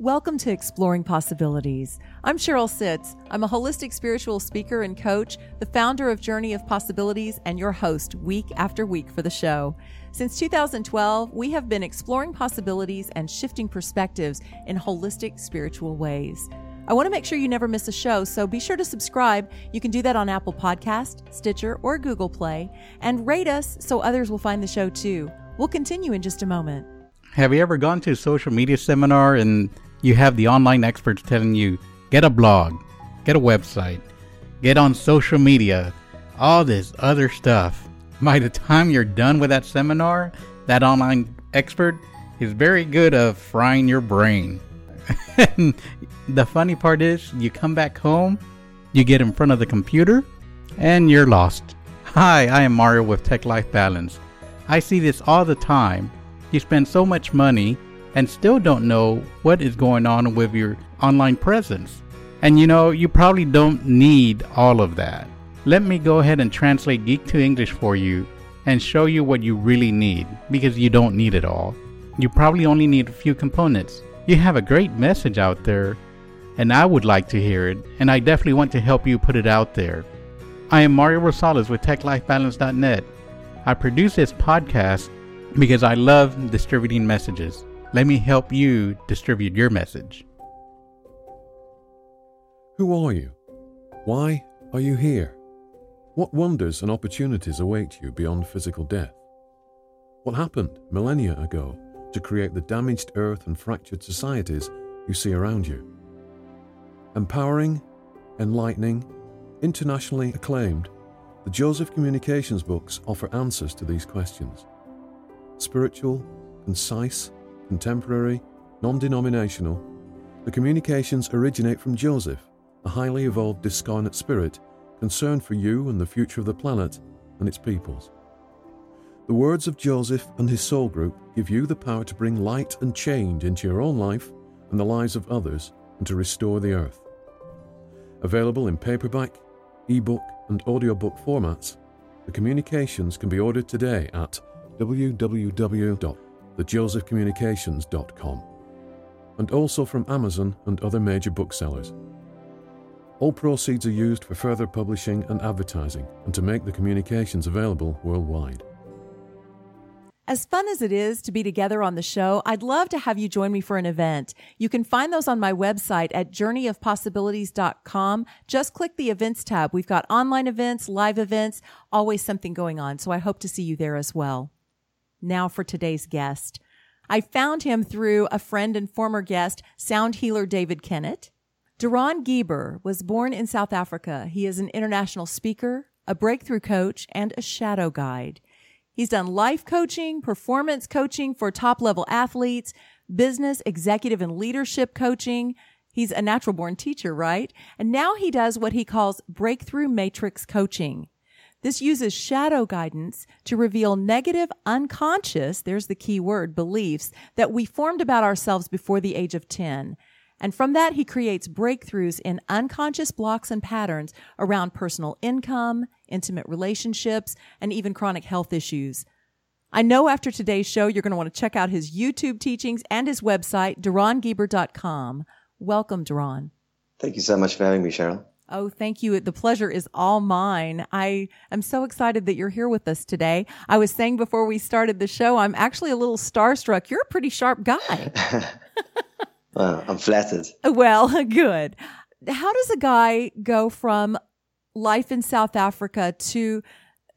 Welcome to Exploring Possibilities. I'm Sheryl Sitts. I'm a holistic spiritual speaker and coach, the founder of Journey of Possibilities, and your host week after week for the show. Since 2012, we have been exploring possibilities and shifting perspectives in holistic spiritual ways. I want to make sure you never miss a show, so be sure to subscribe. You can do that on Apple Podcast, Stitcher, or Google Play, and rate us so others will find the show too. We'll continue in just a moment. Have you ever gone to a social media seminar and you have the online experts telling you get a blog, get a website, get on social media, all this other stuff. By the time you're done with that seminar, that online expert is very good at frying your brain. the funny part is, you come back home, you get in front of the computer, and you're lost. Hi, I am Mario with Tech Life Balance. I see this all the time. You spend so much money and still don't know what is going on with your online presence. And you know, you probably don't need all of that. Let me go ahead and translate Geek to English for you and show you what you really need because you don't need it all. You probably only need a few components. You have a great message out there, and I would like to hear it, and I definitely want to help you put it out there. I am Mario Rosales with TechLifeBalance.net. I produce this podcast because I love distributing messages. Let me help you distribute your message. Who are you? Why are you here? What wonders and opportunities await you beyond physical death? What happened millennia ago to create the damaged earth and fractured societies you see around you? Empowering, enlightening, internationally acclaimed, the Joseph Communications books offer answers to these questions. Spiritual, concise, contemporary, non denominational, the communications originate from Joseph, a highly evolved discarnate spirit concerned for you and the future of the planet and its peoples. The words of Joseph and his soul group give you the power to bring light and change into your own life and the lives of others and to restore the earth. Available in paperback, ebook, and audiobook formats, the communications can be ordered today at www thejosephcommunications.com, and also from Amazon and other major booksellers. All proceeds are used for further publishing and advertising and to make the communications available worldwide. As fun as it is to be together on the show, I'd love to have you join me for an event. You can find those on my website at journeyofpossibilities.com. Just click the events tab. We've got online events, live events, always something going on. So I hope to see you there as well. Now for today's guest. I found him through a friend and former guest, sound healer David Kennett. Doron Geber was born in South Africa. He is an international speaker, a breakthrough coach, and a shadow guide. He's done life coaching, performance coaching for top level athletes, business, executive, and leadership coaching. He's a natural born teacher, right? And now he does what he calls breakthrough matrix coaching. This uses shadow guidance to reveal negative, unconscious, there's the key word, beliefs that we formed about ourselves before the age of 10. And from that, he creates breakthroughs in unconscious blocks and patterns around personal income, intimate relationships, and even chronic health issues. I know after today's show, you're going to want to check out his YouTube teachings and his website, DoronGeber.com. Welcome, Doron. Thank you so much for having me, Sheryl. Oh, thank you. The pleasure is all mine. I am so excited that you're here with us today. I was saying before we started the show, I'm actually a little starstruck. You're a pretty sharp guy. well, I'm flattered. Well, good. How does a guy go from life in South Africa to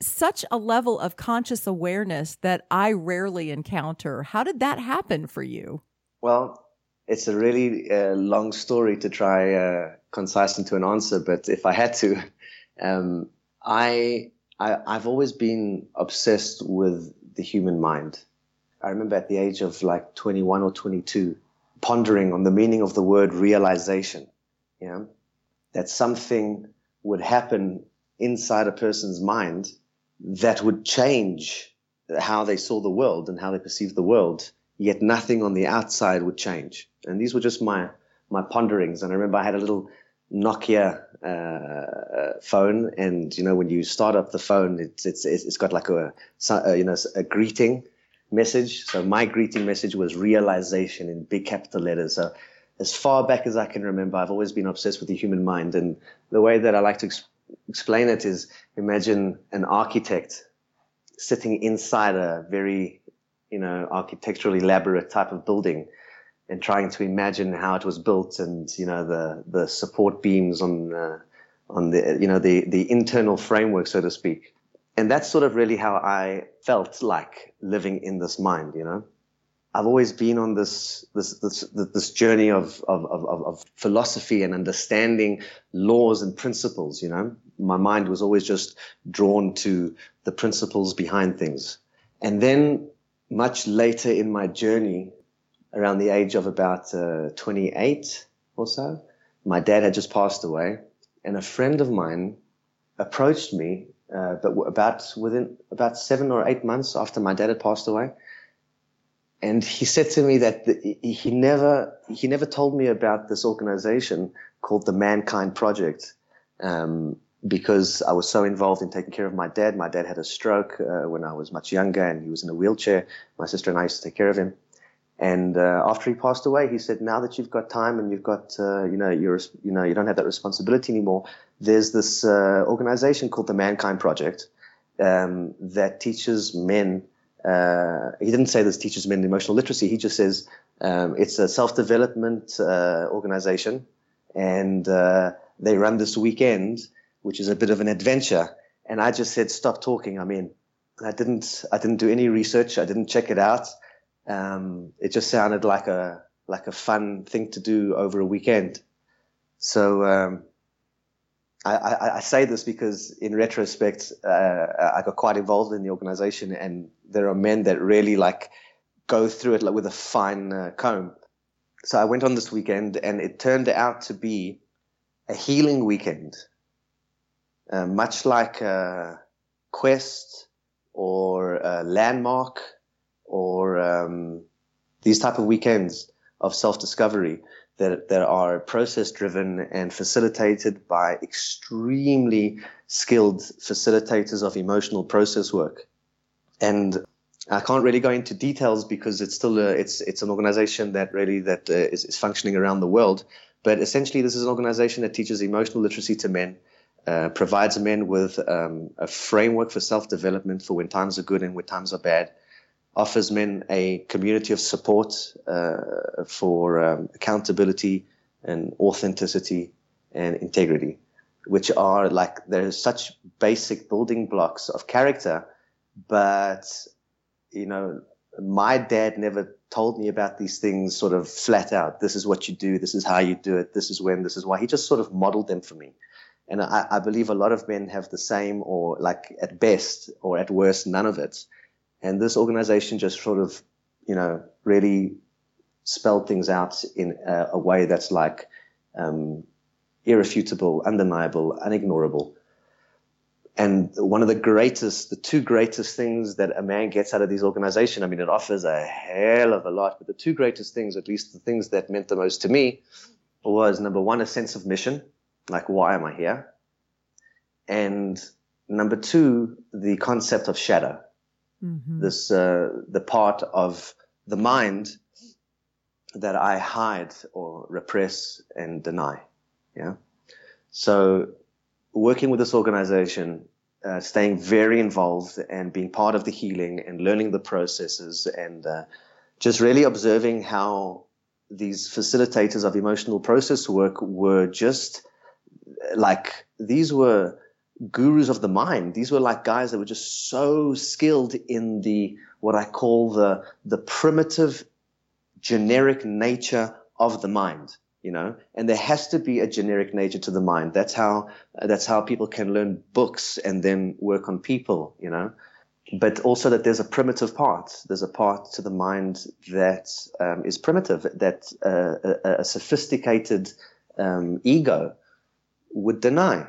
such a level of conscious awareness that I rarely encounter? How did that happen for you? Well, it's a really uh, long story to try uh, concise into an answer, but if I had to, um, I, I I've always been obsessed with the human mind. I remember at the age of like 21 or 22, pondering on the meaning of the word realization. You know, that something would happen inside a person's mind that would change how they saw the world and how they perceived the world yet nothing on the outside would change. And these were just my my ponderings. And I remember I had a little Nokia uh, phone, and you know when you start up the phone, it's it's it's got like a, a you know a greeting message. So my greeting message was realization in big capital letters. So as far back as I can remember, I've always been obsessed with the human mind. And the way that I like to ex- explain it is imagine an architect sitting inside a very, you know, architecturally elaborate type of building and trying to imagine how it was built and, you know, the, the support beams on, uh, on the, you know, the, the internal framework, so to speak. And that's sort of really how I felt like living in this mind, you know? I've always been on this this this, this journey of, of, of, of philosophy and understanding laws and principles. You know, my mind was always just drawn to the principles behind things. And then, much later in my journey, around the age of about uh, 28 or so, my dad had just passed away, and a friend of mine approached me, uh, but about within about seven or eight months after my dad had passed away and he said to me that the, he never he never told me about this organization called the Mankind Project um, because I was so involved in taking care of my dad. My dad had a stroke uh, when I was much younger, and he was in a wheelchair. My sister and I used to take care of him. And uh, after he passed away, he said, "Now that you've got time and you've got uh, you know you're you know you don't have that responsibility anymore. There's this uh, organization called the Mankind Project um, that teaches men." uh, he didn't say this teaches men emotional literacy. He just says um, it's a self-development uh, organization, and uh, they run this weekend, which is a bit of an adventure. And I just said, "Stop talking." I mean, I didn't. I didn't do any research. I didn't check it out. Um, it just sounded like a like a fun thing to do over a weekend. So um, I, I, I, say this because in retrospect, uh, I got quite involved in the organization and there are men that really like go through it like with a fine uh, comb. So I went on this weekend and it turned out to be a healing weekend, uh, much like a quest or a landmark or um, these type of weekends of self-discovery that, that are process driven and facilitated by extremely skilled facilitators of emotional process work. And I can't really go into details because it's still a, it's it's an organization that really that uh, is, is functioning around the world. But essentially, this is an organization that teaches emotional literacy to men, uh, provides men with um, a framework for self development for when times are good and when times are bad, offers men a community of support uh, for um, accountability and authenticity and integrity, which are like there's such basic building blocks of character. But you know, my dad never told me about these things sort of flat out. This is what you do. This is how you do it. This is when. This is why. He just sort of modeled them for me. And I, I believe a lot of men have the same, or like at best, or at worst, none of it and this organization just sort of, you know, really spelled things out in a, a way that's like um, irrefutable, undeniable, unignorable. And one of the greatest, the two greatest things that a man gets out of these organizations, I mean, it offers a hell of a lot, but the two greatest things, at least the things that meant the most to me, was number one, a sense of mission, like why am I here? And number two, the concept of shadow mm-hmm. this uh, the part of the mind that I hide or repress and deny. Yeah. So working with this organization, uh, staying very involved and being part of the healing and learning the processes and uh, just really observing how these facilitators of emotional process work were just like these were gurus of the mind. These were like guys that were just so skilled in the what I call the the primitive generic nature of the mind you know? And there has to be a generic nature to the mind. That's how that's how people can learn books and then work on people you know? But also that there's a primitive part. There's a part to the mind that um, is primitive that uh, a, a, sophisticated um, ego would deny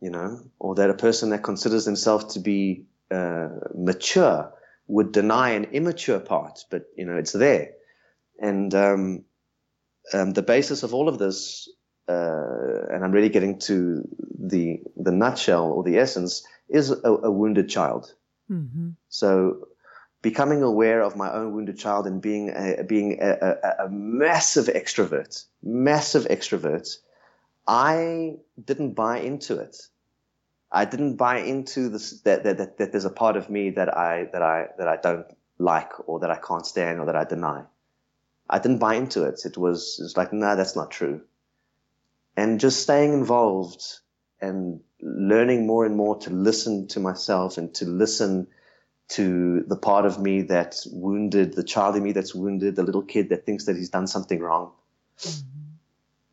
you know, or that a person that considers themselves to be uh, mature would deny an immature part, but you know, it's there. And um, um, the basis of all of this, uh, and I'm really getting to the the nutshell or the essence, is a, a wounded child. Mm-hmm. So becoming aware of my own wounded child and being a, being a, a, a massive extrovert, massive extrovert, I didn't buy into it. I didn't buy into this that, that, that, that there's a part of me that I that I that I don't like or that I can't stand or that I deny. I didn't buy into it. It was, it was like, no, nah, that's not true. And just staying involved and learning more and more to listen to myself and to listen to the part of me that's wounded, the child in me that's wounded, the little kid that thinks that he's done something wrong. Mm-hmm.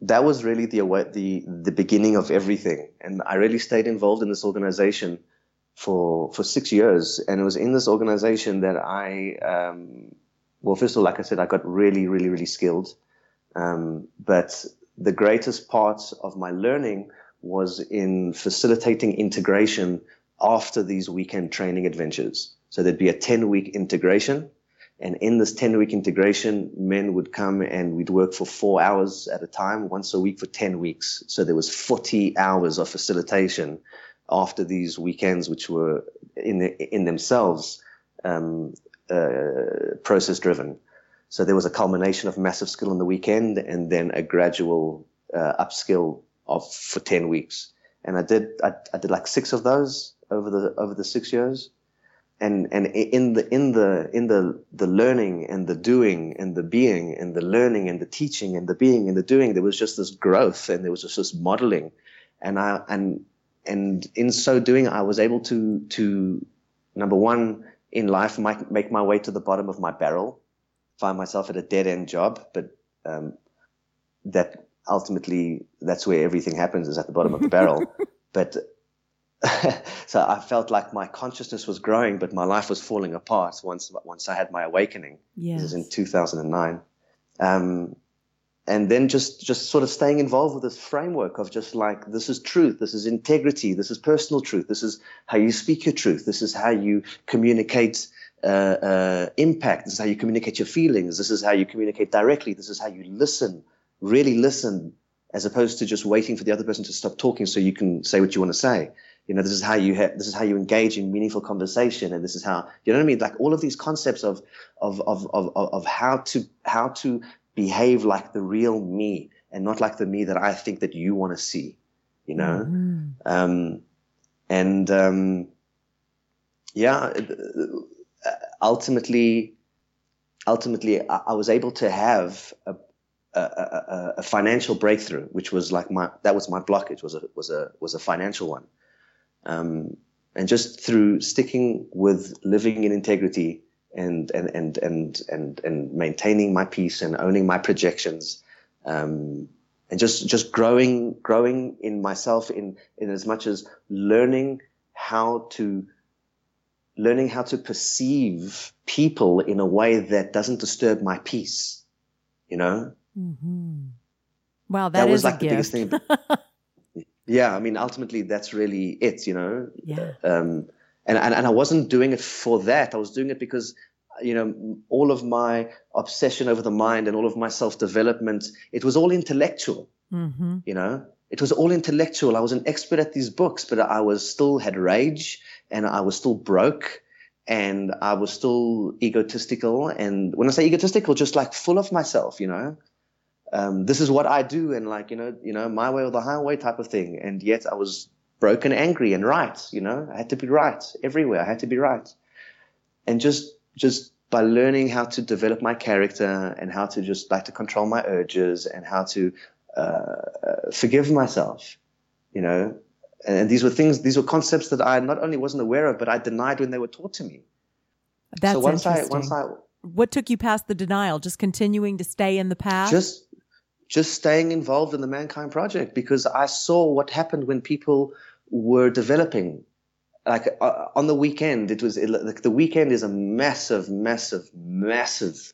That was really the, the, the beginning of everything. And I really stayed involved in this organization for, for six years. And it was in this organization that I, um, well, first of all, like I said, I got really, really, really skilled. Um, but the greatest part of my learning was in facilitating integration after these weekend training adventures. So there'd be a 10 week integration. And in this 10 week integration, men would come and we'd work for four hours at a time, once a week for 10 weeks. So there was 40 hours of facilitation after these weekends, which were in, the, in themselves um, uh, process driven. So there was a culmination of massive skill in the weekend and then a gradual uh, upskill of for 10 weeks. And I did, I, I did like six of those over the, over the six years. And, and in the, in the, in the, the learning and the doing and the being and the learning and the teaching and the being and the doing, there was just this growth and there was just this modeling. And I, and, and in so doing, I was able to, to, number one, in life, might make my way to the bottom of my barrel, find myself at a dead end job, but um, that ultimately that's where everything happens is at the bottom of the barrel. But so I felt like my consciousness was growing, but my life was falling apart once once I had my awakening. Yes. This is in 2009. Um, and then just just sort of staying involved with this framework of just like this is truth this is integrity this is personal truth this is how you speak your truth this is how you communicate uh, uh, impact this is how you communicate your feelings this is how you communicate directly this is how you listen really listen as opposed to just waiting for the other person to stop talking so you can say what you want to say you know this is how you ha- this is how you engage in meaningful conversation and this is how you know what i mean like all of these concepts of of of of, of how to how to behave like the real me and not like the me that I think that you want to see, you know? Mm-hmm. Um, and, um, yeah, ultimately, ultimately, I, I, was able to have a, a, a, a, financial breakthrough, which was like my, that was my blockage was a, was a, was a financial one. Um, and just through sticking with living in integrity, and and and and and and maintaining my peace and owning my projections um, and just just growing growing in myself in in as much as learning how to learning how to perceive people in a way that doesn't disturb my peace you know? Mm-hmm. wow that, that was like the biggest thing yeah i mean ultimately that's really it you know yeah um, and, and, and I wasn't doing it for that. I was doing it because, you know, all of my obsession over the mind and all of my self development, it was all intellectual, mm-hmm. you know, it was all intellectual. I was an expert at these books, but I was still had rage and I was still broke and I was still egotistical. And when I say egotistical, just like full of myself, you know, um, this is what I do. And like, you know, you know, my way or the highway type of thing. And yet I was broken, angry, and right. You know, I had to be right everywhere. I had to be right, and just just by learning how to develop my character and how to just like to control my urges and how to uh, forgive myself, you know. And these were things, these were concepts that I not only wasn't aware of, but I denied when they were taught to me. That's so once interesting. I, once I, what took you past the denial? Just continuing to stay in the past? Just, just staying involved in the Mankind Project because I saw what happened when people were developing. Like uh, on the weekend, it was it, like the weekend is a massive, massive, massive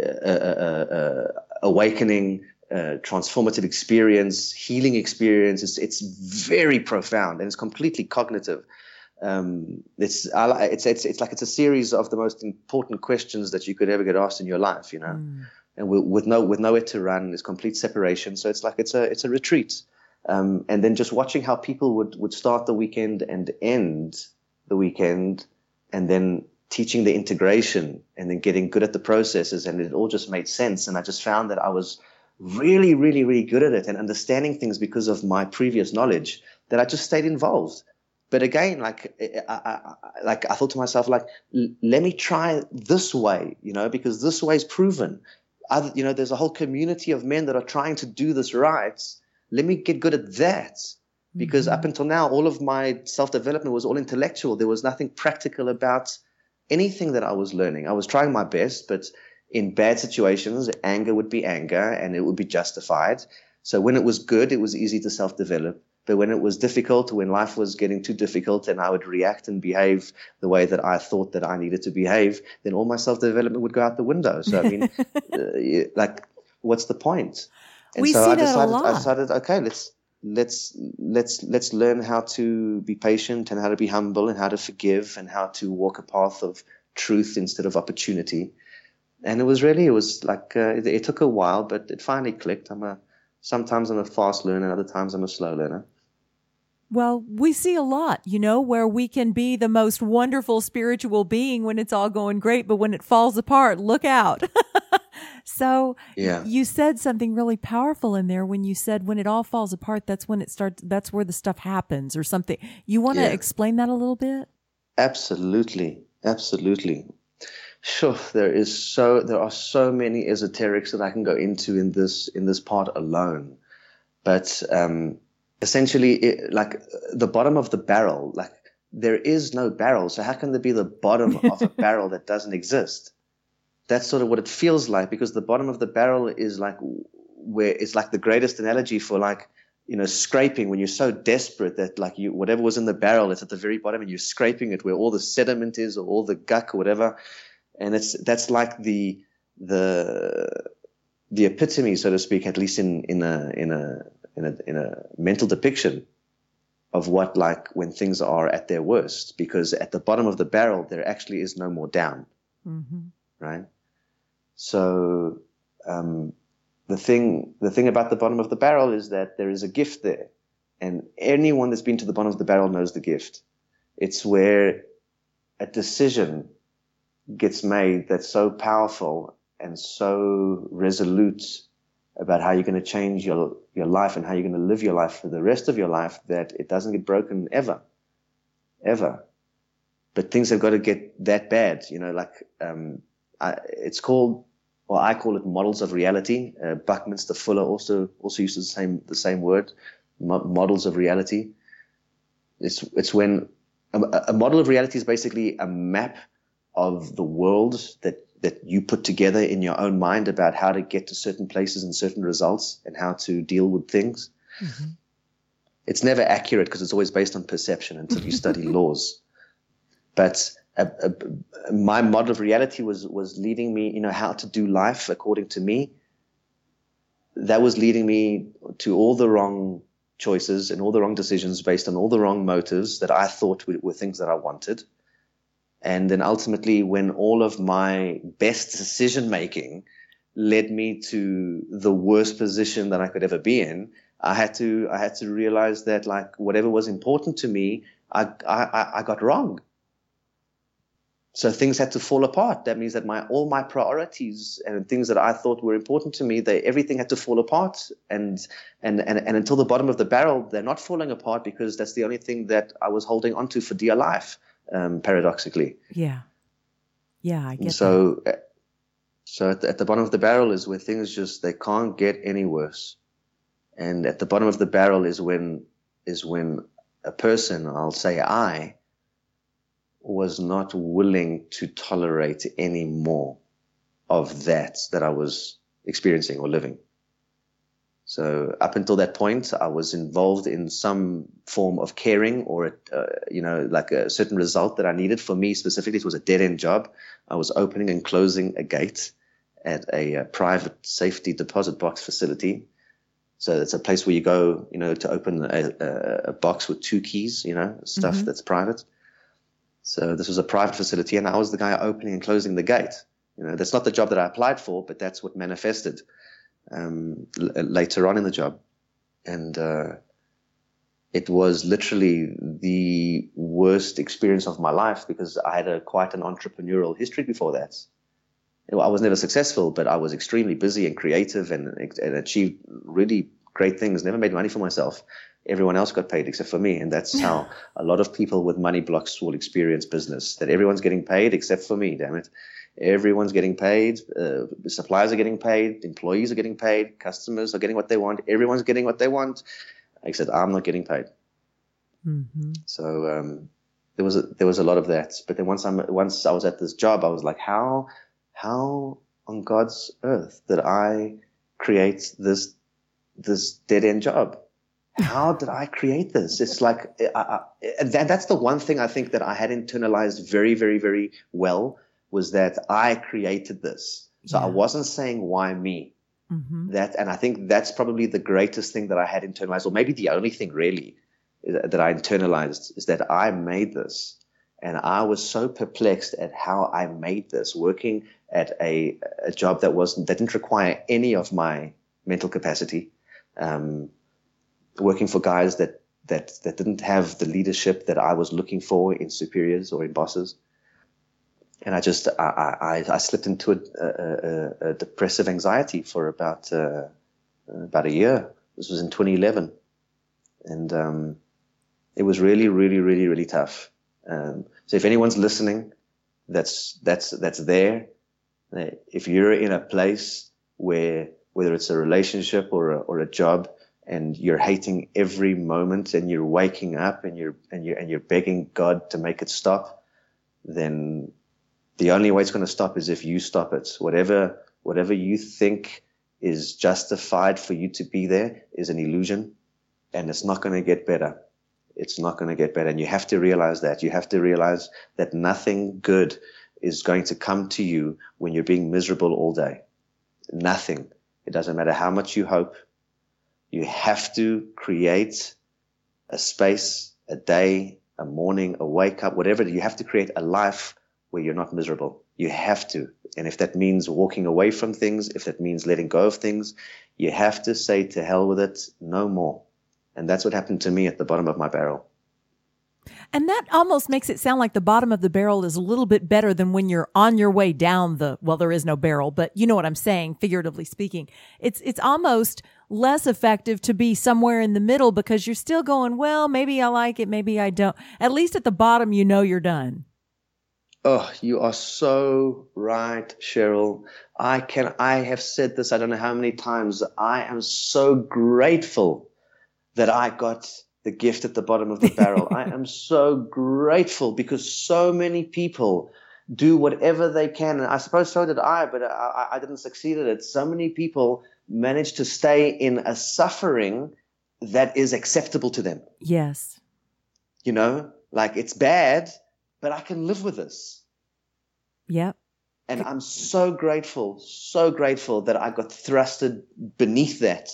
uh, uh, uh, uh awakening, uh, transformative experience, healing experience. It's, it's very profound and it's completely cognitive. Um, it's, it's, it's, it's like it's a series of the most important questions that you could ever get asked in your life, you know, mm. And with, no, with nowhere to run, it's complete separation. So it's like, it's a, it's a retreat. Um, and then just watching how people would, would start the weekend and end the weekend and then teaching the integration and then getting good at the processes and it all just made sense and i just found that i was really really really good at it and understanding things because of my previous knowledge that i just stayed involved but again like I, I, like i thought to myself like let me try this way you know because this way is proven Other, you know there's a whole community of men that are trying to do this right let me get good at that because mm-hmm. up until now all of my self-development was all intellectual there was nothing practical about anything that I was learning. I was trying my best, but in bad situations, anger would be anger and it would be justified. So when it was good, it was easy to self develop. But when it was difficult, when life was getting too difficult and I would react and behave the way that I thought that I needed to behave, then all my self development would go out the window. So, I mean, uh, like, what's the point? And we so see I decided, that a lot. I decided, okay, let's, let's let's let's learn how to be patient and how to be humble and how to forgive and how to walk a path of truth instead of opportunity and it was really it was like uh, it, it, took a while but it finally clicked i'm a sometimes i'm a fast learner other times i'm a slow learner well, we see a lot, you know, where we can be the most wonderful spiritual being when it's all going great, but when it falls apart, look out. so yeah. you said something really powerful in there when you said when it all falls apart, that's when it starts, that's where the stuff happens or something. You want to yeah. explain that a little bit? Absolutely. Absolutely. Sure, there is so there are so many esoterics that I can go into in this in this part alone, but um, essentially it, like the bottom of the barrel like there is no barrel. So how can there be the bottom of a barrel that doesn't exist? That's sort of what it feels like because the bottom of the barrel is like where it's like the greatest analogy for like you know scraping when you're so desperate that like you whatever was in the barrel it's at the very bottom and you're scraping it where all the sediment is or all the guck or whatever and it's that's like the the the epitome so to speak at least in in a in a in a in a mental depiction of what like when things are at their worst because at the bottom of the barrel there actually is no more down. Mm-hmm. right? So um, the thing the thing about the bottom of the barrel is that there is a gift there. And anyone that's been to the bottom of the barrel knows the gift. It's where a decision gets made that's so powerful and so resolute about how you're going to change your, your life and how you're going to live your life for the rest of your life that it doesn't get broken ever, ever. But things have got to get that bad, you know, like, um, I, it's called, well, I call it models of reality. Uh, Buckminster Fuller also, also uses the same, the same word, mo- models of reality. It's, it's when a, a model of reality is basically a map of the world that that you put together in your own mind about how to get to certain places and certain results and how to deal with things. Mm-hmm. It's never accurate because it's always based on perception until you study laws. But a, a, my model of reality was was leading me, you know, how to do life according to me. That was leading me to all the wrong choices and all the wrong decisions based on all the wrong motives that I thought were, were things that I wanted. And then ultimately, when all of my best decision making led me to the worst position that I could ever be in, I had to I had to realize that like whatever was important to me, I I, I got wrong. So things had to fall apart. That means that my all my priorities and things that I thought were important to me, they everything had to fall apart. And and and, and until the bottom of the barrel, they're not falling apart because that's the only thing that I was holding onto for dear life um, paradoxically. Yeah. Yeah, I get so, that. Uh, so at the, at the bottom of the barrel is where things just they can't get any worse, and at the bottom of the barrel is when is when a person, I'll say I, was not willing to tolerate any more of that that I was experiencing or living. So up until that point, I was involved in some form of caring or, uh, you know, like a certain result that I needed. For me specifically, it was a dead end job. I was opening and closing a gate at a, a uh, private safety deposit box facility. So it's a place where you go, you know, to open a, a, a box with two keys, you know, stuff mm-hmm. that's private. So this was a private facility and I was the guy opening and closing the gate. You know, that's not the job that I applied for, but that's what manifested um, l- later on in the job. And uh, it was literally the worst experience of my life because I had a quite an entrepreneurial history before that. I was never successful, but I was extremely busy and creative and, and achieved really great things. Never made money for myself. Everyone else got paid except for me, and that's how a lot of people with money blocks will experience business. That everyone's getting paid except for me. Damn it! Everyone's getting paid. Uh, suppliers are getting paid. Employees are getting paid. Customers are getting what they want. Everyone's getting what they want except I'm not getting paid. Mm-hmm. So um, there was a, there was a lot of that. But then once I'm once I was at this job, I was like, how how on God's earth did I create this this dead end job? How did I create this? It's like I, I, that, that's the one thing I think that I had internalized very very very well was that I created this. So yeah. I wasn't saying why me. Mm-hmm. That, and I think that's probably the greatest thing that I had internalized, or maybe the only thing really that I internalized is that I made this. And I was so perplexed at how I made this, working at a, a job that wasn't, that didn't require any of my mental capacity, um, working for guys that, that, that didn't have the leadership that I was looking for in superiors or in bosses and I just I, I, I slipped into a, a, a, depressive anxiety for about uh, about a year. This was in 2011, and um, it was really, really, really, really tough. Um, so if anyone's listening, that's that's that's there. Uh, if you're in a place where whether it's a relationship or a, or a job and you're hating every moment and you're waking up and you're and you're and you're begging God to make it stop, then the only way it's going to stop is if you stop it. Whatever, whatever you think is justified for you to be there is an illusion and it's not going to get better. It's not going to get better. And you have to realize that. You have to realize that nothing good is going to come to you when you're being miserable all day. Nothing. It doesn't matter how much you hope. You have to create a space, a day, a morning, a wake up, whatever. You have to create a life where you're not miserable. You have to. And if that means walking away from things, if that means letting go of things, you have to say to hell with it, no more. And that's what happened to me at the bottom of my barrel. And that almost makes it sound like the bottom of the barrel is a little bit better than when you're on your way down the well there is no barrel, but you know what I'm saying, figuratively speaking. It's it's almost less effective to be somewhere in the middle because you're still going, well, maybe I like it, maybe I don't. At least at the bottom you know you're done. Oh, you are so right, Sheryl. I can, I have said this, I don't know how many times. I am so grateful that I got the gift at the bottom of the barrel. I am so grateful because so many people do whatever they can. And I suppose so did I, but I, I didn't succeed at it. So many people manage to stay in a suffering that is acceptable to them. Yes. You know, like it's bad, but I can live with this. Yep. And I'm so grateful, so grateful that I got thrusted beneath that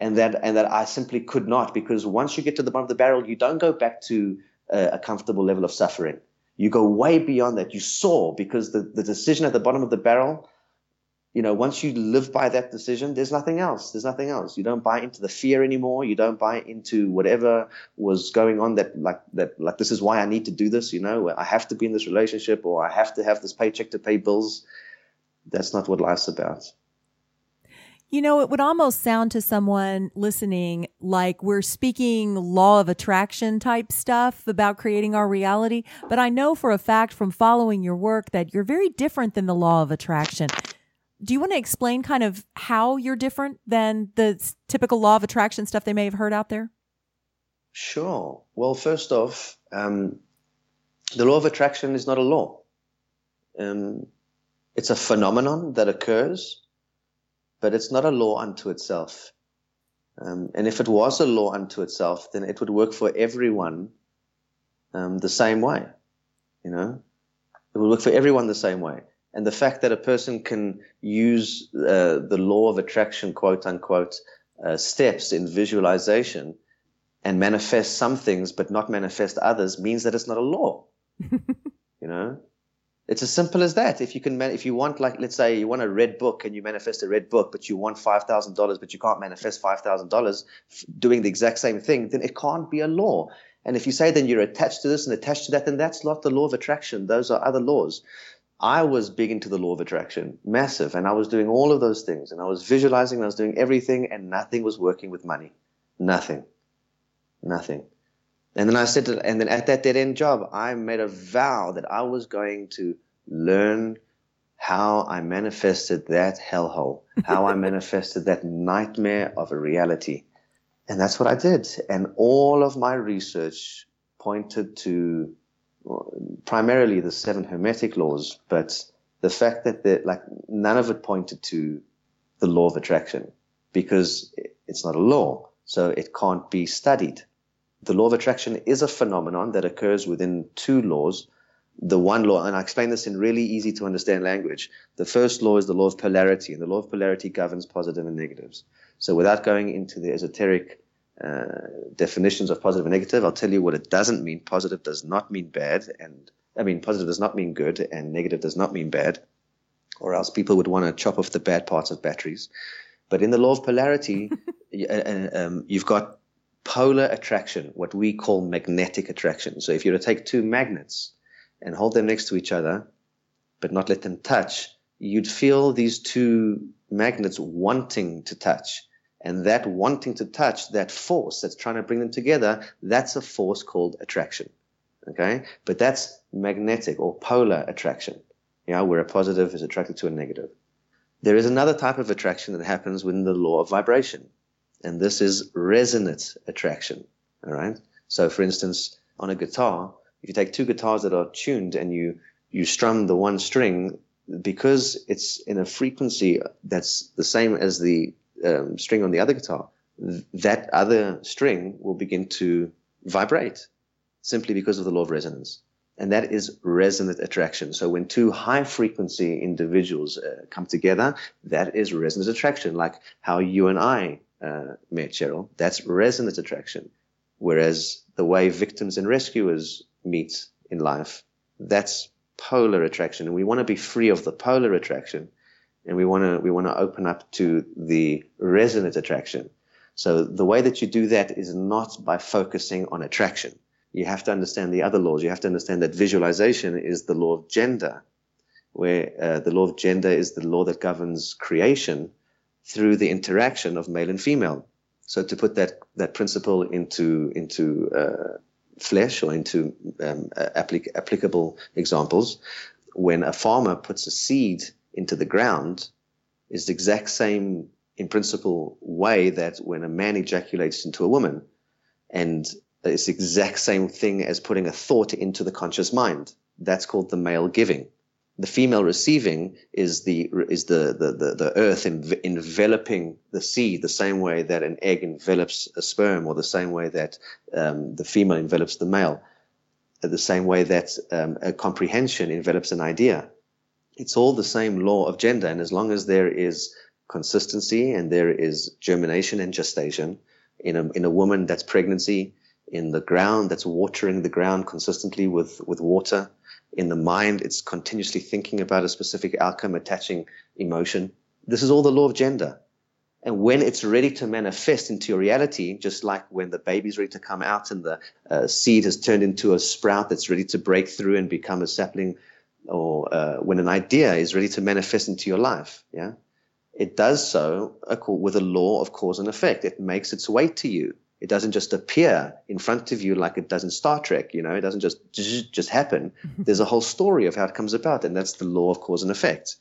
and that, and that I simply could not because once you get to the bottom of the barrel, you don't go back to a, a comfortable level of suffering. You go way beyond that. You soar because the, the decision at the bottom of the barrel you know, once you live by that decision, there's nothing else. There's nothing else. You don't buy into the fear anymore. You don't buy into whatever was going on that like that like this is why I need to do this, you know, I have to be in this relationship or I have to have this paycheck to pay bills. That's not what life's about. You know, it would almost sound to someone listening like we're speaking law of attraction type stuff about creating our reality. But I know for a fact from following your work that you're very different than the law of attraction do you want to explain kind of how you're different than the typical law of attraction stuff they may have heard out there? Sure. Well, first off, um, the law of attraction is not a law. Um, it's a phenomenon that occurs, but it's not a law unto itself. Um, and if it was a law unto itself, then it would work for everyone um, the same way. You know, it would work for everyone the same way and the fact that a person can use uh, the law of attraction, quote unquote, uh, steps in visualization and manifest some things but not manifest others means that it's not a law. you know, It's as simple as that. If you can, if you want, like, let's say you want a red book and you manifest a red book, but you want five thousand dollars, but you can't manifest five thousand dollars doing the exact same thing, then it can't be a law. And if you say then you're attached to this and attached to that, then that's not the law of attraction. Those are other laws. I was big into the law of attraction, massive, and I was doing all of those things, and I was visualizing, and I was doing everything, and nothing was working with money, nothing, nothing. And then I said, to, and then at that dead end job, I made a vow that I was going to learn how I manifested that hellhole, how I manifested that nightmare of a reality. And that's what I did. And all of my research pointed to primarily the seven hermetic laws, but the fact that like none of it pointed to the law of attraction because it's not a law. So it can't be studied the law of attraction is a phenomenon that occurs within two laws. The one law, and I explain this in really easy to understand language. The first law is the law of polarity, and the law of polarity governs positive and negatives. So without going into the esoteric uh, definitions of positive and negative, I'll tell you what it doesn't mean. Positive does not mean bad, and I mean positive does not mean good, and negative does not mean bad, or else people would want to chop off the bad parts of batteries. But in the law of polarity, uh, uh, um, you've got polar attraction, what we call magnetic attraction. So if you were to take two magnets and hold them next to each other, but not let them touch, you'd feel these two magnets wanting to touch. And that wanting to touch, that force that's trying to bring them together, that's a force called attraction. Okay? But that's magnetic or polar attraction. Yeah, where a positive is attracted to a negative. There is another type of attraction that happens within the law of vibration and this is resonant attraction. All right. So, for instance, on a guitar, if you take two guitars that are tuned and you you strum the one string, because it's in a frequency that's the same as the um, string on the other guitar, that other string will begin to vibrate simply because of the law of resonance. And that is resonant attraction. So when two high frequency individuals uh, come together, that is resonant attraction, like how you and I uh, met Sheryl, that's resonant attraction. Whereas the way victims and rescuers meet in life, that's polar attraction. And we want to be free of the polar attraction and we want to, we want to open up to the resonant attraction. So the way that you do that is not by focusing on attraction. You have to understand the other laws. You have to understand that visualization is the law of gender, where uh, the law of gender is the law that governs creation through the interaction of male and female. So to put that that principle into into uh, flesh or into um, applic- applicable examples, when a farmer puts a seed into the ground, is the exact same in principle way that when a man ejaculates into a woman, and it's the exact same thing as putting a thought into the conscious mind. That's called the male giving the female receiving is the is the the the, the earth env- enveloping the seed the same way that an egg envelops a sperm, or the same way that um, the female envelops the male, the same way that um, a comprehension envelops an idea. It's all the same law of gender, and as long as there is consistency and there is germination and gestation in a in a woman that's pregnancy, in the ground that's watering the ground consistently with with water in the mind, it's continuously thinking about a specific outcome, attaching emotion. This is all the law of gender. And when it's ready to manifest into your reality, just like when the baby's ready to come out and the uh, seed has turned into a sprout that's ready to break through and become a sapling, or uh, when an idea is ready to manifest into your life, yeah, it does so with a law of cause and effect. It makes its way to you. It doesn't just appear in front of you like it does in Star Trek. You know, it doesn't just just happen. There's a whole story of how it comes about, and that's the law of cause and effect.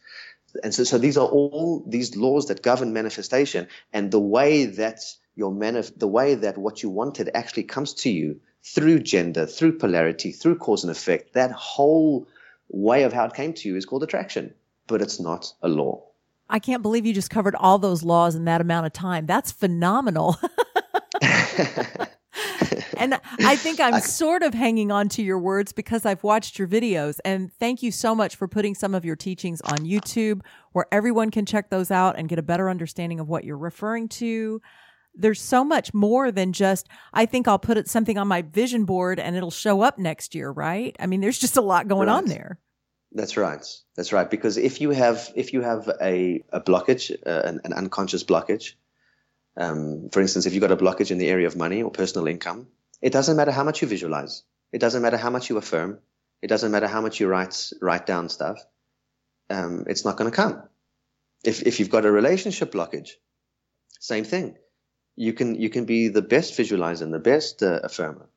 And so, so these are all these laws that govern manifestation, and the way that your manif- the way that what you wanted actually comes to you through gender, through polarity, through cause and effect. That whole way of how it came to you is called attraction, but it's not a law. I can't believe you just covered all those laws in that amount of time. That's phenomenal. and I think I'm sort of hanging on to your words because I've watched your videos. And thank you so much for putting some of your teachings on YouTube where everyone can check those out and get a better understanding of what you're referring to. There's so much more than just, I think I'll put it something on my vision board and it'll show up next year, right? I mean, there's just a lot going right. on there. That's right. That's right. Because if you have if you have a, a blockage, uh, an, an, unconscious blockage, um, for instance, if you've got a blockage in the area of money or personal income, it doesn't matter how much you visualize. It doesn't matter how much you affirm. It doesn't matter how much you write write down stuff. Um, it's not going to come. If if you've got a relationship blockage, same thing. You can you can be the best visualizer and the best uh, affirmer,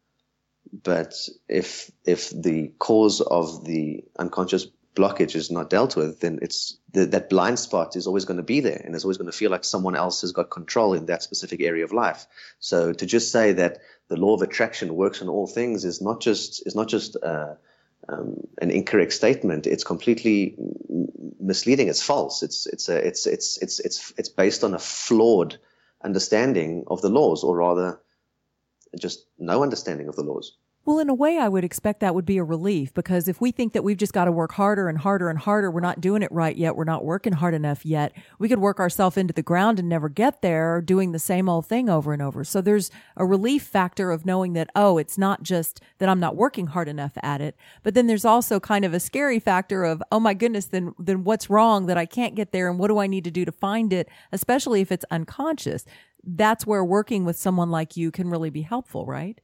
but if if the cause of the unconscious blockage is not dealt with, then it's the, that blind spot is always going to be there, and it's always going to feel like someone else has got control in that specific area of life. So to just say that the law of attraction works on all things is not just is not just uh, um, an incorrect statement. It's completely misleading. It's false. It's it's a, it's it's it's it's it's based on a flawed understanding of the laws, or rather, just no understanding of the laws. Well, in a way, I would expect that would be a relief because if we think that we've just got to work harder and harder and harder, we're not doing it right yet, we're not working hard enough yet, we could work ourselves into the ground and never get there doing the same old thing over and over. So there's a relief factor of knowing that, oh, it's not just that I'm not working hard enough at it, but then there's also kind of a scary factor of, oh my goodness, then, then what's wrong that I can't get there and what do I need to do to find it, especially if it's unconscious. That's where working with someone like you can really be helpful, right?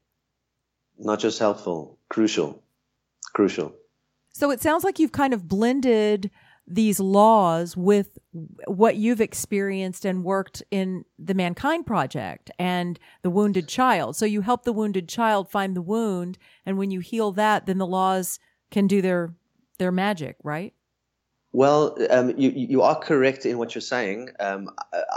Not just helpful, crucial, crucial. So it sounds like you've kind of blended these laws with what you've experienced and worked in the Mankind Project and the wounded child. So you help the wounded child find the wound, and when you heal that, then the laws can do their their magic, right? Well, um, you, you are correct in what you're saying. Um,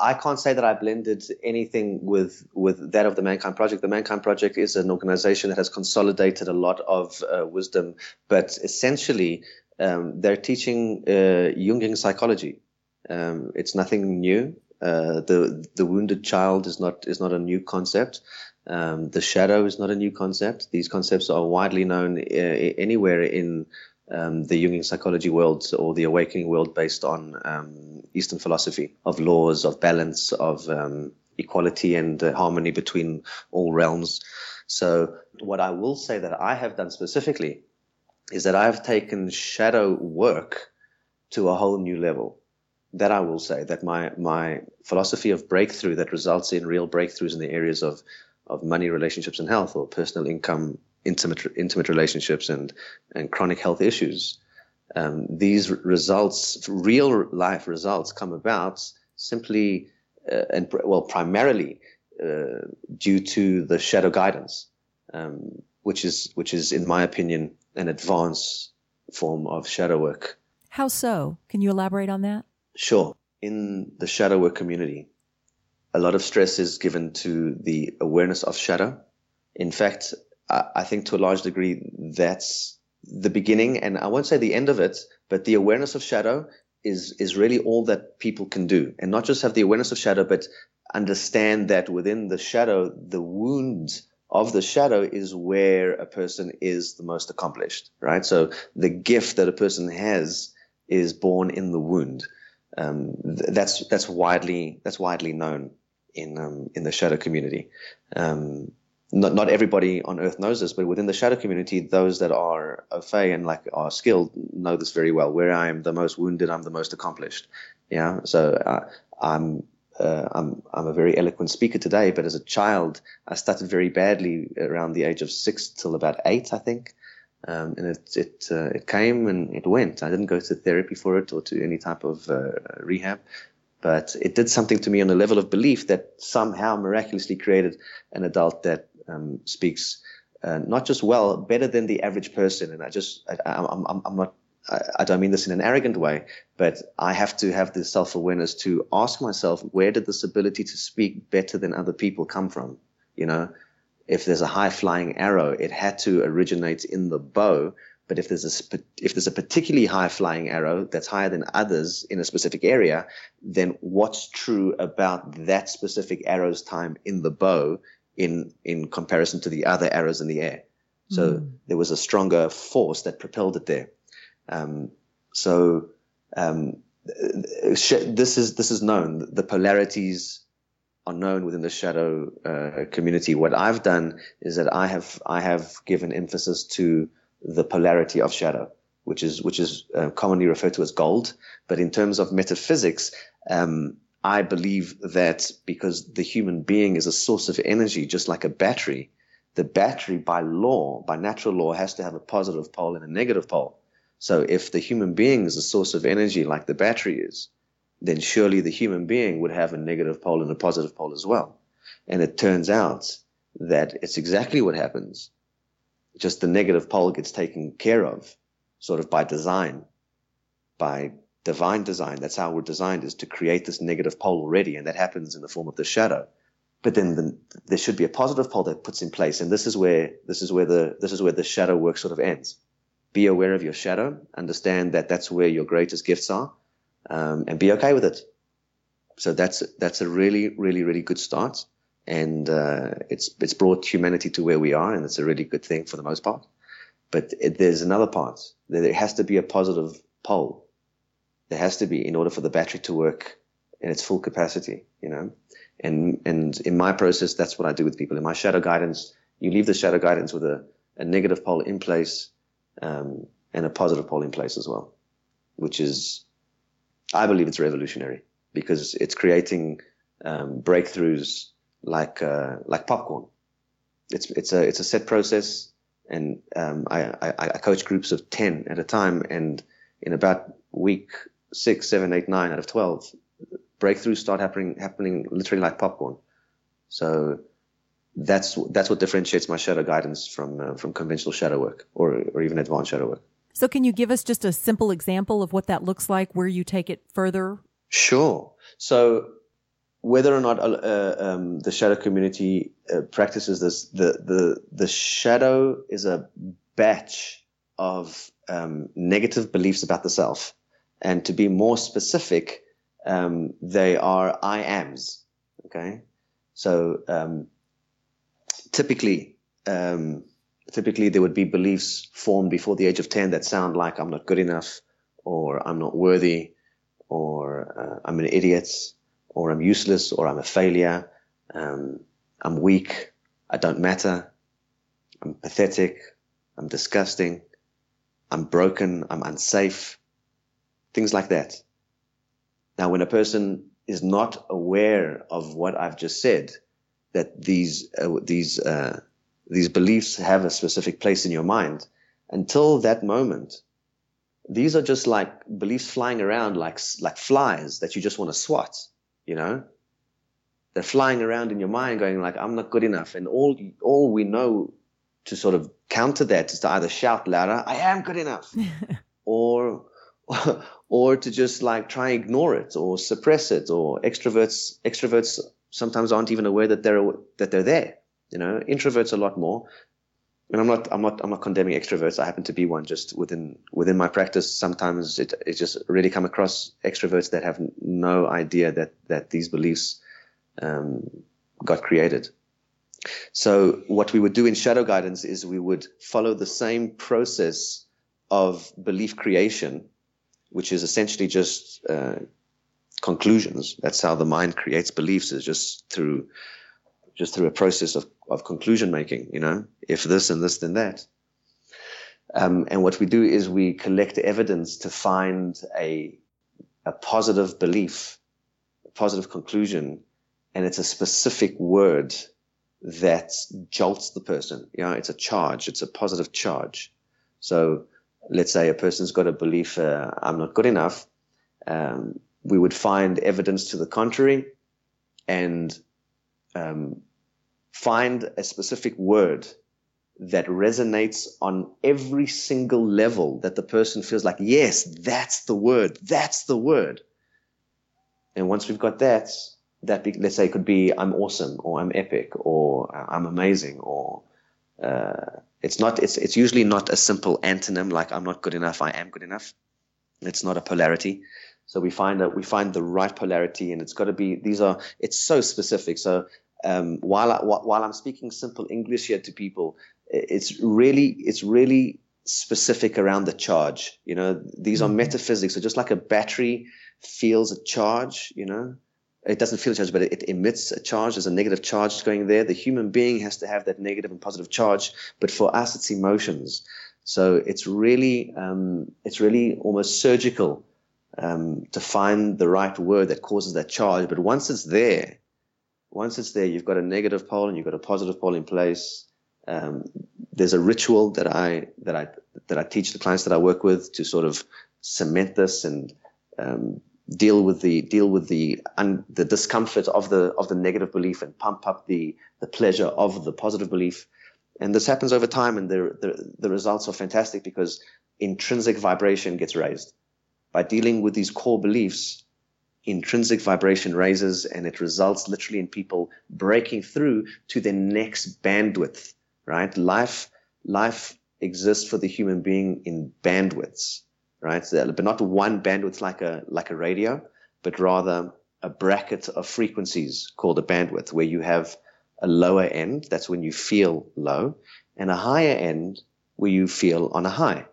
I can't say that I blended anything with, with that of the Mankind Project. The Mankind Project is an organization that has consolidated a lot of uh, wisdom, but essentially um, they're teaching uh, Jungian psychology. Um, it's nothing new. Uh, the the wounded child is not is not a new concept. Um, the shadow is not a new concept. These concepts are widely known uh, anywhere in um, the Jungian psychology world or the awakening world based on um, Eastern philosophy of laws, of balance, of um, equality and uh, harmony between all realms. So, what I will say that I have done specifically is that I've taken shadow work to a whole new level. That I will say that my my philosophy of breakthrough that results in real breakthroughs in the areas of of money, relationships, and health, or personal income, intimate intimate relationships and and chronic health issues. Um, these results, real life results, come about simply uh, and well primarily uh, due to the shadow guidance, um, which is which is in my opinion an advanced form of shadow work. How so? Can you elaborate on that? Sure. In the shadow work community, a lot of stress is given to the awareness of shadow. In fact, I think to a large degree that's the beginning, and I won't say the end of it, but the awareness of shadow is is really all that people can do, and not just have the awareness of shadow, but understand that within the shadow, the wound of the shadow is where a person is the most accomplished, right? So the gift that a person has is born in the wound. Um, that's that's widely that's widely known in um, in the shadow community. Um, not, not everybody on earth knows this, but within the shadow community, those that are au fait and like are skilled know this very well. Where I am the most wounded, I'm the most accomplished. Yeah. So uh, I'm, uh, I'm, I'm a very eloquent speaker today, but as a child, I started very badly around the age of six till about eight, I think. Um, and it, it, uh, it came and it went. I didn't go to therapy for it or to any type of uh, rehab but it did something to me on a level of belief that somehow miraculously created an adult that um, speaks uh, not just well, better than the average person. And I just, I, am I'm, I'm not, I don't mean this in an arrogant way, but I have to have the self awareness to ask myself, where did this ability to speak better than other people come from? You know, if there's a high flying arrow, it had to originate in the bow. But if there's a if there's a particularly high flying arrow that's higher than others in a specific area, then what's true about that specific arrow's time in the bow in in comparison to the other arrows in the air. So mm. there was a stronger force that propelled it there. Um, so um, this is this is known. The polarities are known within the shadow uh, community. What I've done is that I have I have given emphasis to the polarity of shadow, which is which is uh, commonly referred to as gold. But in terms of metaphysics, um, I believe that because the human being is a source of energy, just like a battery, the battery by law, by natural law, has to have a positive pole and a negative pole. So if the human being is a source of energy like the battery is, then surely the human being would have a negative pole and a positive pole as well. And it turns out that it's exactly what happens. Just the negative pole gets taken care of, sort of by design, by divine design. That's how we're designed is to create this negative pole already. And that happens in the form of the shadow. But then the, there should be a positive pole that puts in place. And this is where, this is where the, this is where the shadow work sort of ends. Be aware of your shadow. Understand that that's where your greatest gifts are. Um, and be okay with it. So that's, that's a really, really, really good start and uh, it's it's brought humanity to where we are, and it's a really good thing for the most part. But it, there's another part. There has to be a positive pole. There has to be in order for the battery to work in its full capacity, you know. And and in my process, that's what I do with people. In my shadow guidance, you leave the shadow guidance with a, a negative pole in place um, and a positive pole in place as well, which is, I believe, it's revolutionary because it's creating um, breakthroughs like uh, like popcorn. It's it's a it's a set process, and um, I, I, I coach groups of ten at a time, and in about week six, seven, eight, nine out of twelve, breakthroughs start happening happening literally like popcorn. So that's that's what differentiates my shadow guidance from uh, from conventional shadow work or or even advanced shadow work. So can you give us just a simple example of what that looks like where you take it further? Sure. So whether or not uh, um, the shadow community uh, practices this, the, the, the shadow is a batch of um, negative beliefs about the self. And to be more specific, um, they are I ams. Okay. So, um, typically, um, typically there would be beliefs formed before the age of 10 that sound like I'm not good enough or I'm not worthy or uh, I'm an idiot or I'm useless, or I'm a failure, um, I'm weak, I don't matter, I'm pathetic, I'm disgusting, I'm broken, I'm unsafe, things like that. Now, when a person is not aware of what I've just said, that these uh, these uh, these beliefs have a specific place in your mind, until that moment, these are just like beliefs flying around like like flies that you just want to swat you know they're flying around in your mind going like i'm not good enough and all all we know to sort of counter that is to either shout louder i am good enough or or to just like try and ignore it or suppress it or extroverts extroverts sometimes aren't even aware that they're that they're there you know introverts a lot more and I'm not, I'm not, I'm not condemning extroverts. I happen to be one just within, within my practice. Sometimes it, it just really come across extroverts that have no idea that, that these beliefs, um, got created. So what we would do in shadow guidance is we would follow the same process of belief creation, which is essentially just, uh, conclusions. That's how the mind creates beliefs is just through just through a process of, of conclusion making, you know, if this and this, then that. Um, and what we do is we collect evidence to find a, a positive belief, a positive conclusion, and it's a specific word that jolts the person. You know, it's a charge, it's a positive charge. So let's say a person's got a belief, uh, I'm not good enough. Um, we would find evidence to the contrary and um, find a specific word that resonates on every single level that the person feels like, yes, that's the word. That's the word. And once we've got that, that be, let's say it could be I'm awesome or I'm epic or I'm amazing or uh, it's not it's it's usually not a simple antonym like I'm not good enough I am good enough. It's not a polarity. So we find that we find the right polarity and it's got to be these are it's so specific. So um, while I, while I'm speaking simple English here to people, it's really it's really specific around the charge. You know, these mm-hmm. are metaphysics. So just like a battery feels a charge, you know, it doesn't feel charge, but it, it emits a charge. There's a negative charge going there. The human being has to have that negative and positive charge. But for us, it's emotions. So it's really, um, it's really almost surgical um, to find the right word that causes that charge. But once it's there, once it's there, you've got a negative pole and you've got a positive pole in place. Um, there's a ritual that I that I that I teach the clients that I work with to sort of cement this and um, deal with the deal with the un, the discomfort of the of the negative belief and pump up the the pleasure of the positive belief. And this happens over time, and the, the, the results are fantastic because intrinsic vibration gets raised. By dealing with these core beliefs, intrinsic vibration raises and it results literally in people breaking through to the next bandwidth, right? Life, life exists for the human being in bandwidths, right? So, but not one bandwidth like a, like a radio, but rather a bracket of frequencies called a bandwidth where you have a lower end, that's when you feel low, and a higher end where you feel on a high.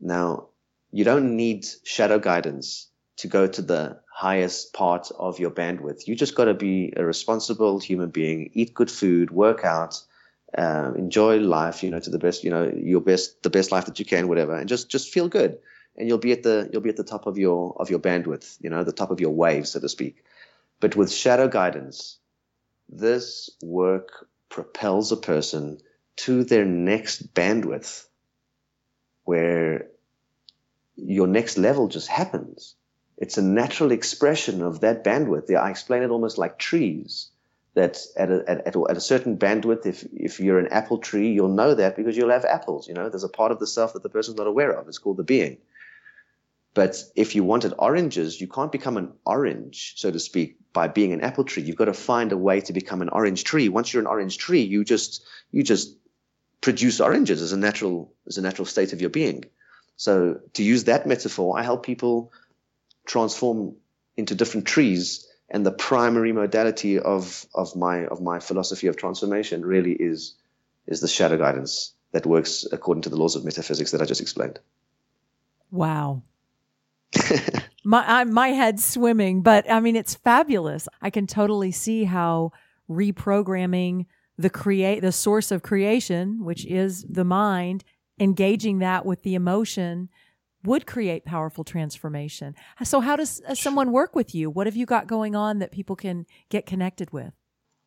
Now, you don't need shadow guidance to go to the highest part of your bandwidth. You just got to be a responsible human being, eat good food, work out, uh, enjoy life, you know, to the best, you know, your best, the best life that you can, whatever, and just, just feel good. And you'll be at the, you'll be at the top of your, of your bandwidth, you know, the top of your wave, so to speak. But with shadow guidance, this work propels a person to their next bandwidth where your next level just happens. It's a natural expression of that bandwidth. I explain it almost like trees that at a, at, at, a certain bandwidth, if, if you're an apple tree, you'll know that because you'll have apples. You know, there's a part of the self that the person's not aware of. It's called the being. But if you wanted oranges, you can't become an orange, so to speak, by being an apple tree. You've got to find a way to become an orange tree. Once you're an orange tree, you just you just produce oranges as a natural as a natural state of your being. So to use that metaphor, I help people transform into different trees. And the primary modality of of my of my philosophy of transformation really is is the shadow guidance that works according to the laws of metaphysics that I just explained. Wow my I, my head's swimming, but I mean it's fabulous. I can totally see how reprogramming the create the source of creation, which is the mind, engaging that with the emotion would create powerful transformation. So how does uh, someone work with you? What have you got going on that people can get connected with?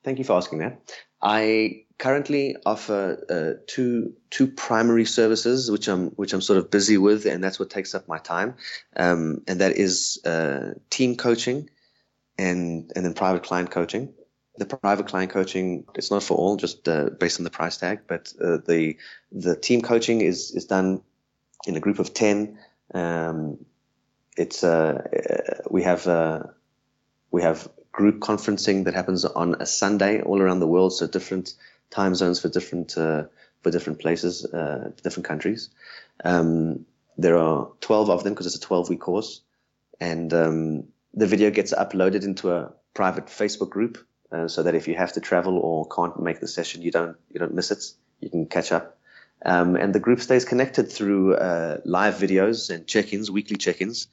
Thank you for asking that. I currently offer uh, two two primary services, which I'm which I'm sort of busy with, and that's what takes up my time. Um, and that is uh, team coaching, and and then private client coaching. The private client coaching it's not for all, just uh, based on the price tag. But uh, the the team coaching is is done in a group of ten. Um, it's uh, uh, we have we have group conferencing that happens on a Sunday all around the world, so different time zones for different uh, for different places, uh, different countries. Um, there are 12 of them because it's a 12 week course, and um, the video gets uploaded into a private Facebook group, uh, so that if you have to travel or can't make the session, you don't you don't miss it. You can catch up. Um, and the group stays connected through uh, live videos and check-ins, weekly check-ins.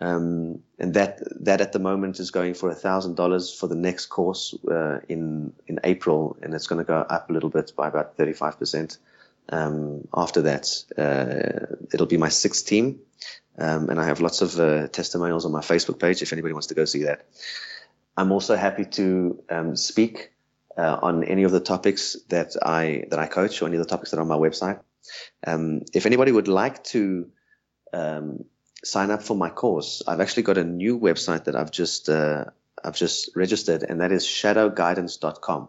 Um, and that that at the moment is going for thousand dollars for the next course uh, in in April, and it's going to go up a little bit by about thirty five percent. Um, after that, uh, it'll be my sixth team, um, and I have lots of uh, testimonials on my Facebook page if anybody wants to go see that. I'm also happy to um, speak uh, on any of the topics that I that I coach or any of the topics that are on my website. Um, if anybody would like to um, sign up for my course, I've actually got a new website that I've just uh, I've just registered, and that is shadowguidance.com.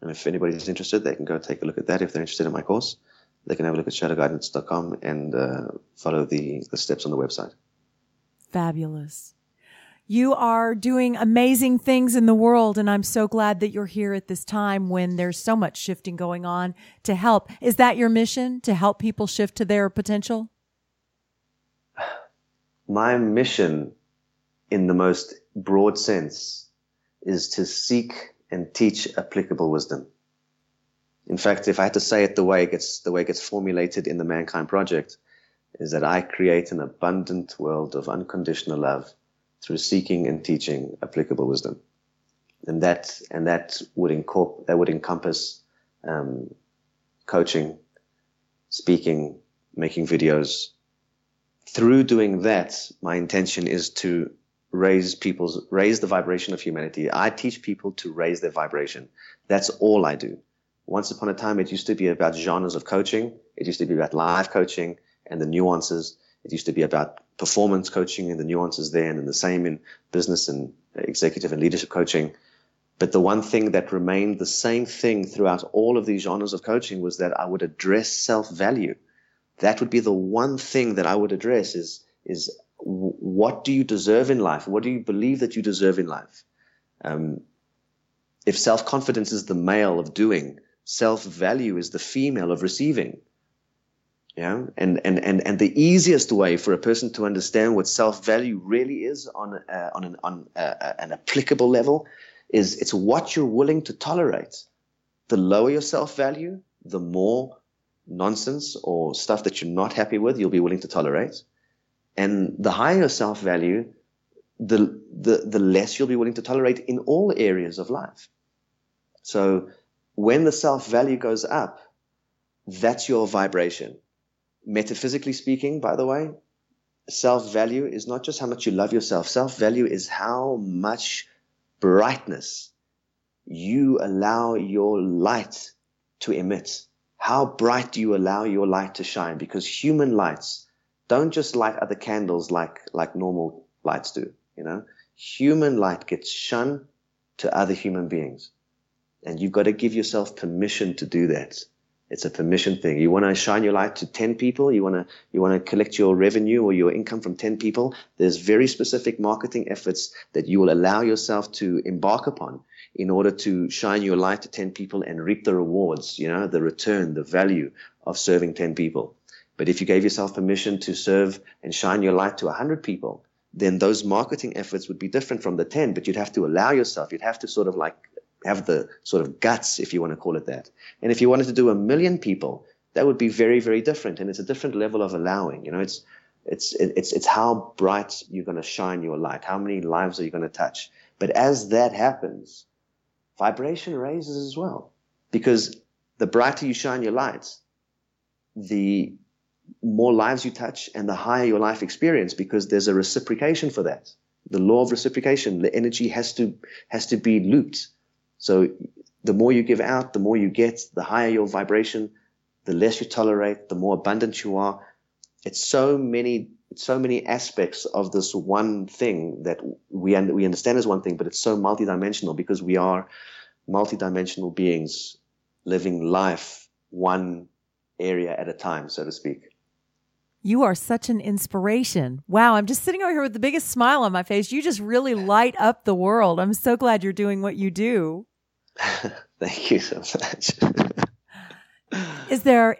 And if anybody's interested, they can go take a look at that. If they're interested in my course, they can have a look at shadowguidance.com and uh, follow the, the steps on the website. Fabulous. You are doing amazing things in the world, and I'm so glad that you're here at this time when there's so much shifting going on to help. Is that your mission to help people shift to their potential? my mission in the most broad sense is to seek and teach applicable wisdom. In fact, if I had to say it the way it gets, the way it gets formulated in the Mankind Project, is that I create an abundant world of unconditional love through seeking and teaching applicable wisdom. And that, and that would incorp- that would encompass, um, coaching, speaking, making videos. Through doing that, my intention is to raise people's raise the vibration of humanity. I teach people to raise their vibration. That's all I do. Once upon a time, it used to be about genres of coaching. It used to be about live coaching and the nuances. It used to be about performance coaching and the nuances there, and the same in business and executive and leadership coaching. But the one thing that remained the same thing throughout all of these genres of coaching was that I would address self value. That would be the one thing that I would address is, is what do you deserve in life? What do you believe that you deserve in life? Um, if self confidence is the male of doing, self value is the female of receiving. Yeah, and and and and the easiest way for a person to understand what self value really is on uh, on an on uh, an applicable level is it's what you're willing to tolerate. The lower your self value, the more nonsense or stuff that you're not happy with, you'll be willing to tolerate. And the higher your self value, the, the, the less you'll be willing to tolerate in all areas of life. So when the self value goes up, that's your vibration. Metaphysically speaking, by the way, self value is not just how much you love yourself. Self value is how much brightness you allow your light to emit. How bright do you allow your light to shine? Because human lights don't just light other candles like, like normal lights do, you know? Human light gets shone to other human beings. And you've got to give yourself permission to do that. It's a permission thing. You want to shine your light to 10 people. You want to, you want to collect your revenue or your income from 10 people. There's very specific marketing efforts that you will allow yourself to embark upon in order to shine your light to 10 people and reap the rewards, you know, the return, the value of serving 10 people. But if you gave yourself permission to serve and shine your light to 100 people, then those marketing efforts would be different from the 10, but you'd have to allow yourself, you'd have to sort of like have the sort of guts, if you want to call it that. And if you wanted to do a million people, that would be very, very different. And it's a different level of allowing. You know, it's it's it's it's how bright you're going to shine your light. How many lives are you going to touch? But as that happens, vibration raises as well, because the brighter you shine your lights, the more lives you touch and the higher your life experience because there's a reciprocation for that. The law of reciprocation, the energy has to has to be looped. So the more you give out, the more you get, the higher your vibration, the less you tolerate, the more abundant you are. It's so many, so many aspects of this one thing that we, we understand as one thing, but it's so multidimensional because we are multidimensional beings living life one area at a time, so to speak. You are such an inspiration. Wow, I'm just sitting over here with the biggest smile on my face. You just really light up the world. I'm so glad you're doing what you do. Thank you so much. Is there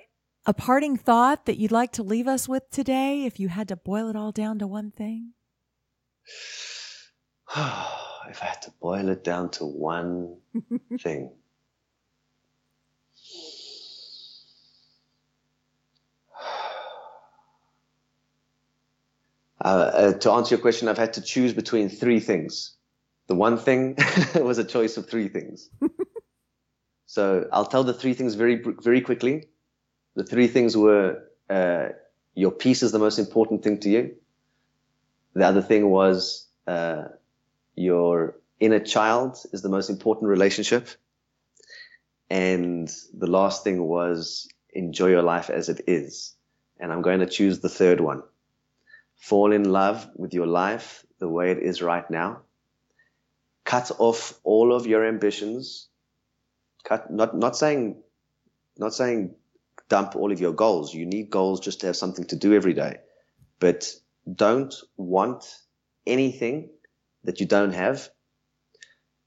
a parting thought that you'd like to leave us with today if you had to boil it all down to one thing? if I had to boil it down to one thing. Uh, uh, to answer your question, I've had to choose between three things. The one thing was a choice of three things. so I'll tell the three things very, very quickly. The three things were uh, your peace is the most important thing to you. The other thing was uh, your inner child is the most important relationship. And the last thing was enjoy your life as it is. And I'm going to choose the third one. Fall in love with your life the way it is right now cut off all of your ambitions. Cut, not, not saying, not saying dump all of your goals. You need goals just to have something to do every day, but don't want anything that you don't have.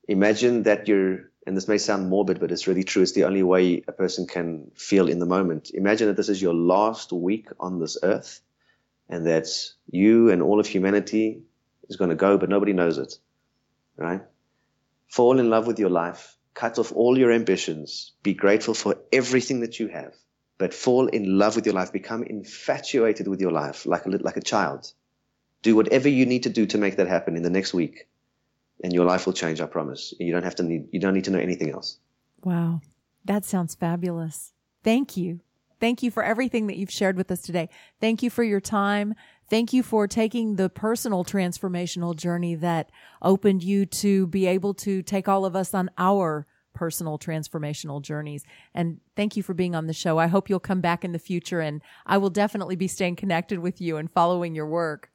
Imagine that you're, and this may sound morbid, but it's really true. It's the only way a person can feel in the moment. Imagine that this is your last week on this earth and that you and all of humanity is going to go, but nobody knows it. Right? Fall in love with your life. Cut off all your ambitions. Be grateful for everything that you have. But fall in love with your life. Become infatuated with your life like a, like a child. Do whatever you need to do to make that happen in the next week. And your life will change, I promise. You don't have to need, you don't need to know anything else. Wow. That sounds fabulous. Thank you. Thank you for everything that you've shared with us today. Thank you for your time. Thank you for taking the personal transformational journey that opened you to be able to take all of us on our personal transformational journeys. And thank you for being on the show. I hope you'll come back in the future and I will definitely be staying connected with you and following your work.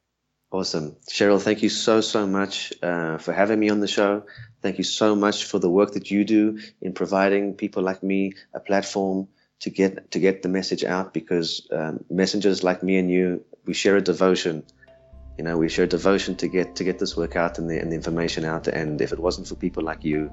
Awesome. Sheryl, thank you so, so much uh, for having me on the show. Thank you so much for the work that you do in providing people like me a platform to get to get the message out because um, messengers like me and you, we share a devotion you know, we share a devotion to get to get this work out and the, and the information out. And if it wasn't for people like you,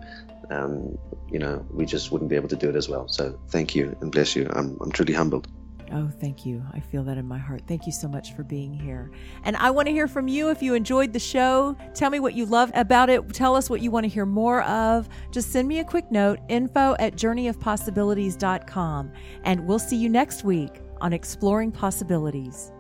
um, you know, we just wouldn't be able to do it as well. So thank you and bless you. I'm, I'm truly humbled. Oh, thank you. I feel that in my heart. Thank you so much for being here. And I want to hear from you if you enjoyed the show. Tell me what you loved about it. Tell us what you want to hear more of. Just send me a quick note info at journeyofpossibilities.com. And we'll see you next week on Exploring Possibilities.